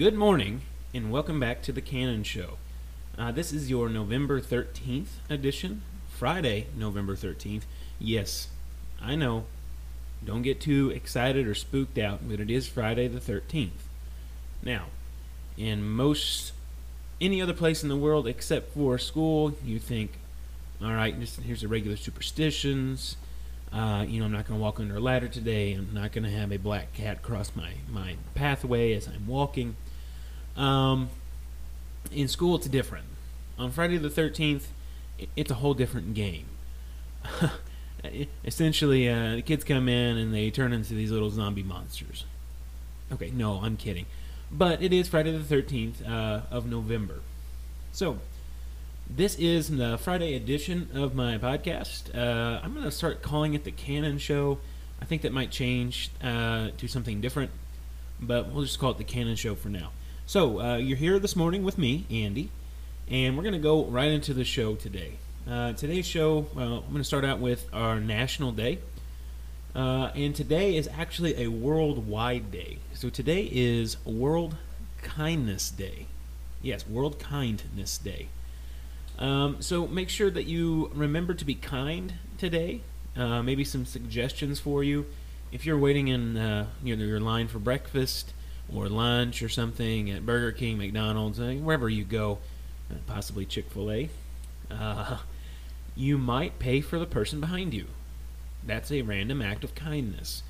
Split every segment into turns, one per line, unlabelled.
Good morning, and welcome back to the Cannon Show. Uh, this is your November 13th edition, Friday, November 13th. Yes, I know. Don't get too excited or spooked out, but it is Friday the 13th. Now, in most any other place in the world except for school, you think, all right, here's the regular superstitions. Uh, you know, I'm not going to walk under a ladder today. I'm not going to have a black cat cross my, my pathway as I'm walking. Um, in school, it's different. On Friday the 13th, it's a whole different game. Essentially, uh, the kids come in and they turn into these little zombie monsters. Okay, no, I'm kidding. But it is Friday the 13th uh, of November. So, this is the Friday edition of my podcast. Uh, I'm going to start calling it the Cannon Show. I think that might change uh, to something different, but we'll just call it the Cannon Show for now. So, uh, you're here this morning with me, Andy, and we're going to go right into the show today. Uh, today's show, well, I'm going to start out with our National Day. Uh, and today is actually a worldwide day. So today is World Kindness Day. Yes, World Kindness Day. Um, so make sure that you remember to be kind today. Uh, maybe some suggestions for you. If you're waiting in uh, you know, your line for breakfast or lunch or something at Burger King, McDonald's, uh, wherever you go, uh, possibly Chick fil A, uh, you might pay for the person behind you. That's a random act of kindness.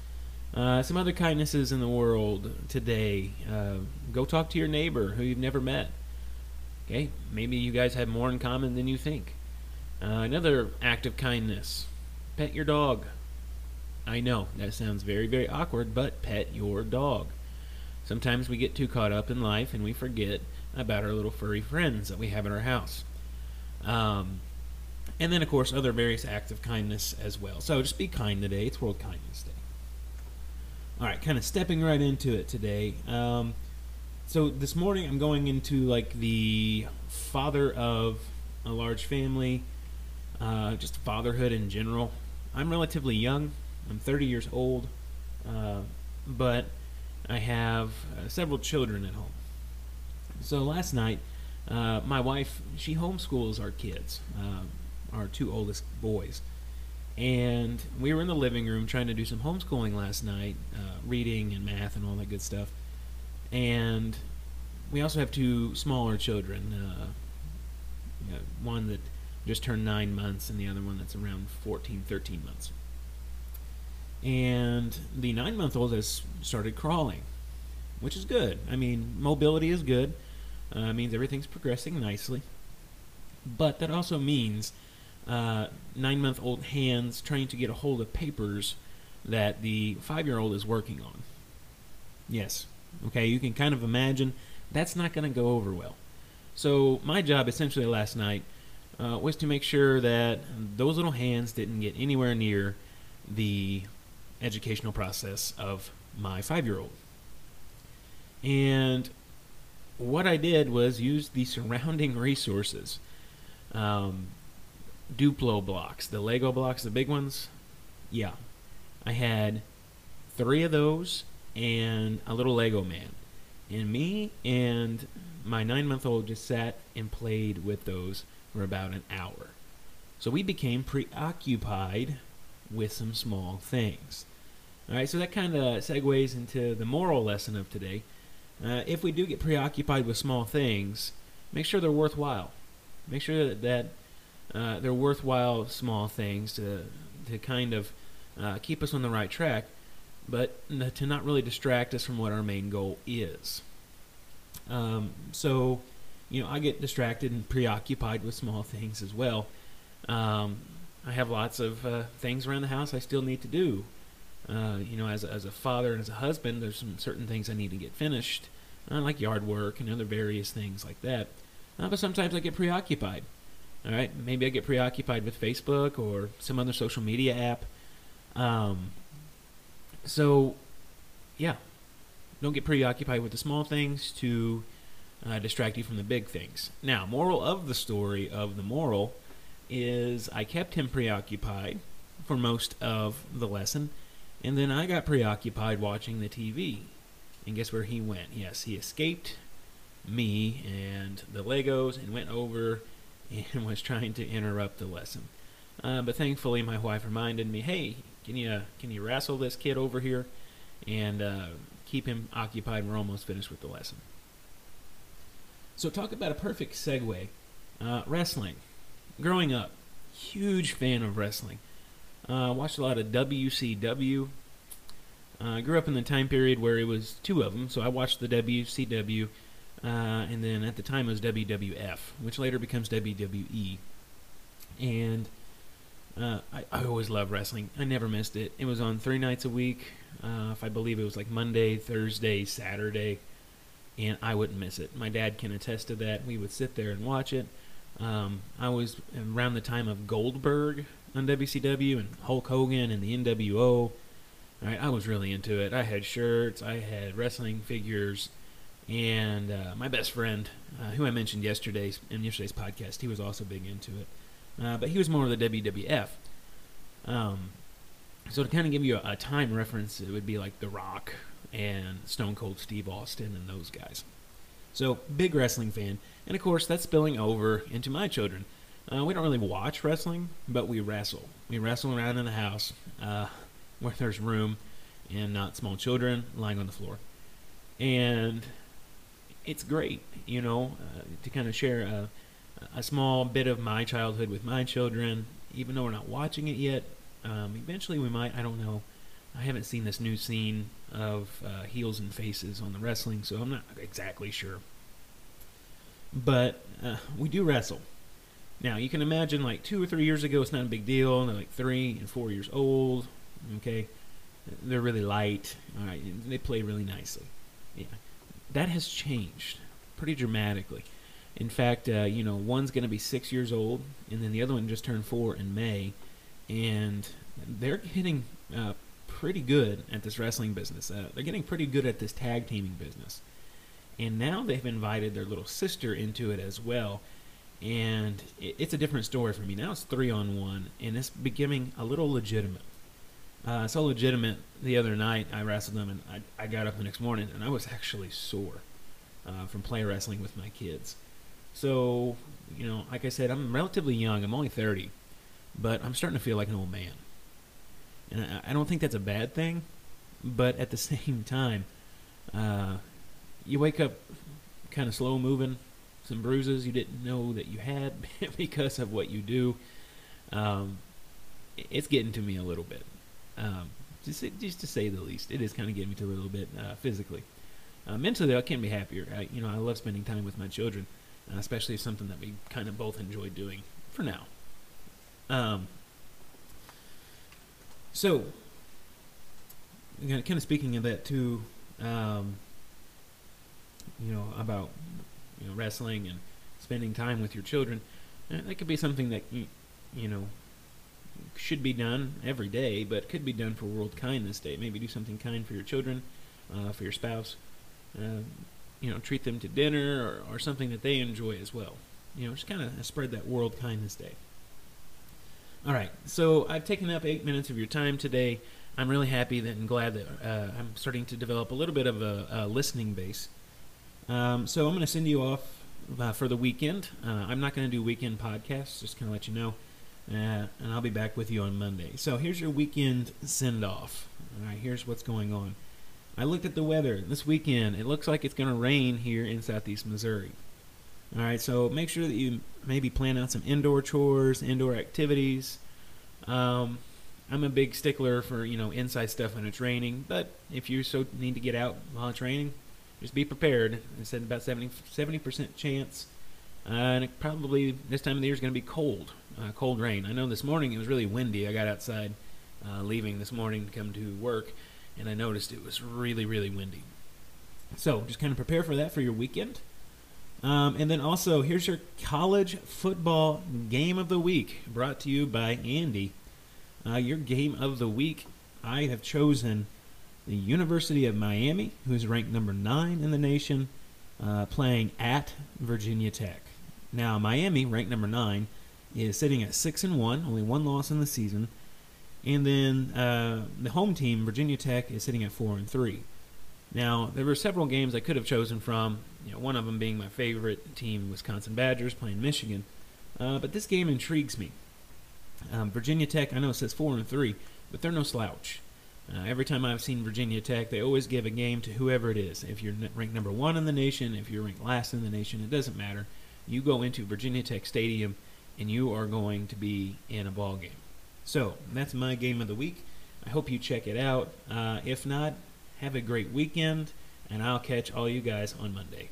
Uh, some other kindnesses in the world today. Uh, go talk to your neighbor who you've never met. Okay, maybe you guys have more in common than you think. Uh, another act of kindness pet your dog. I know, that sounds very, very awkward, but pet your dog. Sometimes we get too caught up in life and we forget about our little furry friends that we have in our house. Um, and then, of course, other various acts of kindness as well. So just be kind today. It's World Kindness Day. All right, kind of stepping right into it today. Um, so this morning I'm going into like the father of a large family, uh, just fatherhood in general. I'm relatively young. I'm 30 years old, uh, but I have uh, several children at home. So last night, uh, my wife she homeschools our kids, uh, our two oldest boys, and we were in the living room trying to do some homeschooling last night, uh, reading and math and all that good stuff and we also have two smaller children. Uh, one that just turned nine months, and the other one that's around 14, 13 months. And the nine month old has started crawling, which is good. I mean, mobility is good, uh, means everything's progressing nicely. But that also means uh, nine month old hands trying to get a hold of papers that the five year old is working on. Yes, Okay, you can kind of imagine that's not going to go over well. So my job essentially last night uh, was to make sure that those little hands didn't get anywhere near the educational process of my five-year-old. And what I did was use the surrounding resources. Um, Duplo blocks, the Lego blocks, the big ones. Yeah, I had three of those and a little Lego man. And me and my nine month old just sat and played with those for about an hour. So we became preoccupied with some small things. All right, so that kind of segues into the moral lesson of today. Uh, if we do get preoccupied with small things, make sure they're worthwhile. Make sure that, that uh, they're worthwhile small things to to kind of uh, keep us on the right track but to not really distract us from what our main goal is. Um, so, you know, I get distracted and preoccupied with small things as well. Um, I have lots of uh, things around the house I still need to do. Uh, you know, as a, as a father and as a husband, there's some certain things I need to get finished, uh, like yard work and other various things like that. Uh, but sometimes I get preoccupied. All right, maybe I get preoccupied with Facebook or some other social media app. Um, so, yeah, don't get preoccupied with the small things to uh, distract you from the big things. Now, moral of the story of the moral is I kept him preoccupied for most of the lesson, and then I got preoccupied watching the TV. And guess where he went? Yes, he escaped me and the Legos and went over and was trying to interrupt the lesson. Uh, but thankfully, my wife reminded me, "Hey, can you can you wrestle this kid over here and uh, keep him occupied? We're almost finished with the lesson." So, talk about a perfect segue. Uh, wrestling. Growing up, huge fan of wrestling. Uh, watched a lot of WCW. Uh, grew up in the time period where it was two of them, so I watched the WCW, uh, and then at the time it was WWF, which later becomes WWE. And uh, I, I, always loved wrestling. I never missed it. It was on three nights a week. Uh, if I believe it was like Monday, Thursday, Saturday, and I wouldn't miss it. My dad can attest to that. We would sit there and watch it. Um, I was around the time of Goldberg on WCW and Hulk Hogan and the NWO. Right, I was really into it. I had shirts, I had wrestling figures, and uh, my best friend, uh, who I mentioned yesterday's in yesterday's podcast, he was also big into it. Uh, but he was more of the WWF. Um, so to kind of give you a, a, time reference, it would be like The Rock and Stone Cold Steve Austin and those guys. So big wrestling fan, and of course that's spilling over into my children. Uh, we don't really watch wrestling, but we wrestle. We wrestle around in the house uh, where there's room and not small children lying on the floor, and it's great, you know, uh, to kind of share a, a small bit of my childhood with my children, even though we're not watching it yet. Um, eventually, we might. I don't know. I haven't seen this new scene of uh, heels and faces on the wrestling, so I'm not exactly sure. But uh, we do wrestle. Now, you can imagine like two or three years ago, it's not a big deal. They're like three and four years old. Okay. They're really light. All right. They play really nicely. Yeah. That has changed pretty dramatically. In fact, uh, you know, one's going to be six years old, and then the other one just turned four in May, and they're getting uh, pretty good at this wrestling business. Uh, they're getting pretty good at this tag teaming business, and now they've invited their little sister into it as well. And it, it's a different story for me now. It's three on one, and it's becoming a little legitimate. Uh, so legitimate. The other night I wrestled them, and I, I got up the next morning, and I was actually sore uh, from play wrestling with my kids. So, you know, like I said, I'm relatively young. I'm only 30, but I'm starting to feel like an old man. And I, I don't think that's a bad thing, but at the same time, uh, you wake up kind of slow moving, some bruises you didn't know that you had because of what you do. Um, it's getting to me a little bit. Um, just, just to say the least, it is kind of getting me to a little bit uh, physically. Uh, mentally, I can't be happier. I, you know, I love spending time with my children uh, especially something that we kind of both enjoy doing for now. Um, so, kind of speaking of that too, um, you know, about you know wrestling and spending time with your children, uh, that could be something that you, you know should be done every day, but could be done for World Kindness Day. Maybe do something kind for your children, uh, for your spouse. Uh, you know, treat them to dinner or, or something that they enjoy as well. You know, just kind of spread that World Kindness Day. All right, so I've taken up eight minutes of your time today. I'm really happy that and glad that uh, I'm starting to develop a little bit of a, a listening base. Um, so I'm going to send you off uh, for the weekend. Uh, I'm not going to do weekend podcasts, just kind of let you know. Uh, and I'll be back with you on Monday. So here's your weekend send off. All right, here's what's going on. I looked at the weather this weekend. It looks like it's going to rain here in southeast Missouri. All right, so make sure that you maybe plan out some indoor chores, indoor activities. Um, I'm a big stickler for you know inside stuff when it's raining, but if you so need to get out while it's raining, just be prepared. I said about 70 percent chance, uh, and it probably this time of the year is going to be cold, uh, cold rain. I know this morning it was really windy. I got outside, uh, leaving this morning to come to work, and I noticed it was really, really windy. So just kind of prepare for that for your weekend. Um, and then also, here's your college football game of the week, brought to you by Andy. Uh, your game of the week, I have chosen the University of Miami, who's ranked number nine in the nation, uh, playing at Virginia Tech. Now, Miami, ranked number nine, is sitting at six and one, only one loss in the season. And then uh, the home team, Virginia Tech, is sitting at four and three. Now, there were several games I could have chosen from. You know, one of them being my favorite team, Wisconsin Badgers, playing Michigan. Uh, but this game intrigues me. Um, Virginia Tech, I know it says four and three, but they're no slouch. Uh, every time I've seen Virginia Tech, they always give a game to whoever it is. If you're ranked number one in the nation, if you're ranked last in the nation, it doesn't matter. You go into Virginia Tech Stadium, and you are going to be in a ball game. So that's my game of the week. I hope you check it out. Uh, if not, have a great weekend, and I'll catch all you guys on Monday.